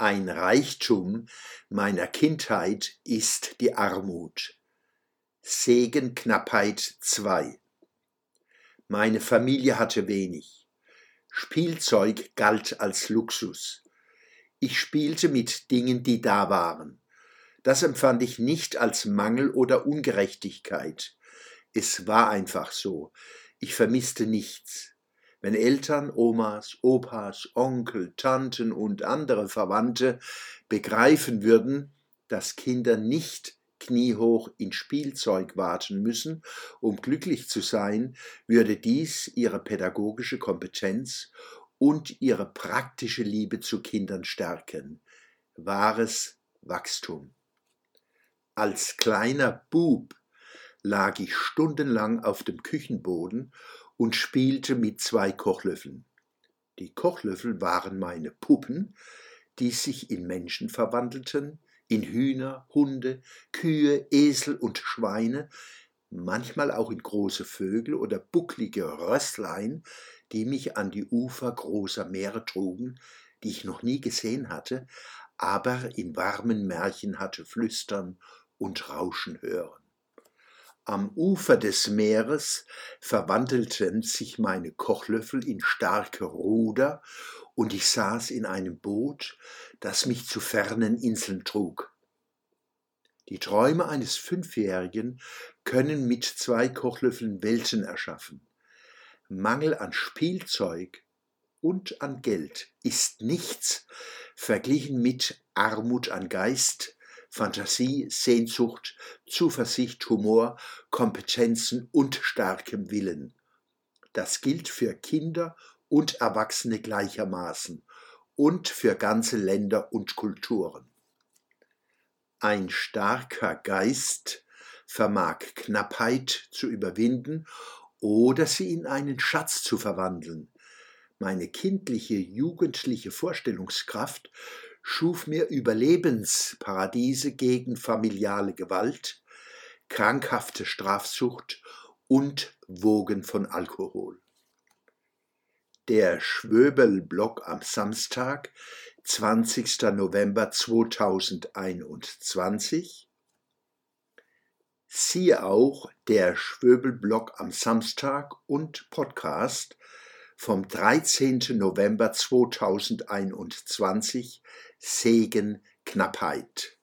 Ein Reichtum meiner Kindheit ist die Armut. Segenknappheit 2 Meine Familie hatte wenig. Spielzeug galt als Luxus. Ich spielte mit Dingen, die da waren. Das empfand ich nicht als Mangel oder Ungerechtigkeit. Es war einfach so. Ich vermisste nichts. Wenn Eltern, Omas, Opas, Onkel, Tanten und andere Verwandte begreifen würden, dass Kinder nicht kniehoch in Spielzeug warten müssen, um glücklich zu sein, würde dies ihre pädagogische Kompetenz und ihre praktische Liebe zu Kindern stärken. Wahres Wachstum. Als kleiner Bub lag ich stundenlang auf dem Küchenboden und spielte mit zwei Kochlöffeln. Die Kochlöffel waren meine Puppen, die sich in Menschen verwandelten, in Hühner, Hunde, Kühe, Esel und Schweine, manchmal auch in große Vögel oder bucklige Rösslein, die mich an die Ufer großer Meere trugen, die ich noch nie gesehen hatte, aber in warmen Märchen hatte flüstern und rauschen hören. Am Ufer des Meeres verwandelten sich meine Kochlöffel in starke Ruder, und ich saß in einem Boot, das mich zu fernen Inseln trug. Die Träume eines Fünfjährigen können mit zwei Kochlöffeln Welten erschaffen. Mangel an Spielzeug und an Geld ist nichts verglichen mit Armut an Geist, Fantasie, Sehnsucht, Zuversicht, Humor, Kompetenzen und starkem Willen. Das gilt für Kinder und Erwachsene gleichermaßen und für ganze Länder und Kulturen. Ein starker Geist vermag Knappheit zu überwinden oder sie in einen Schatz zu verwandeln. Meine kindliche, jugendliche Vorstellungskraft schuf mir Überlebensparadiese gegen familiale Gewalt, krankhafte Strafsucht und Wogen von Alkohol. Der Schwöbelblock am Samstag, 20. November 2021. Siehe auch der Schwöbelblock am Samstag und Podcast vom 13. November 2021 Segen Knappheit.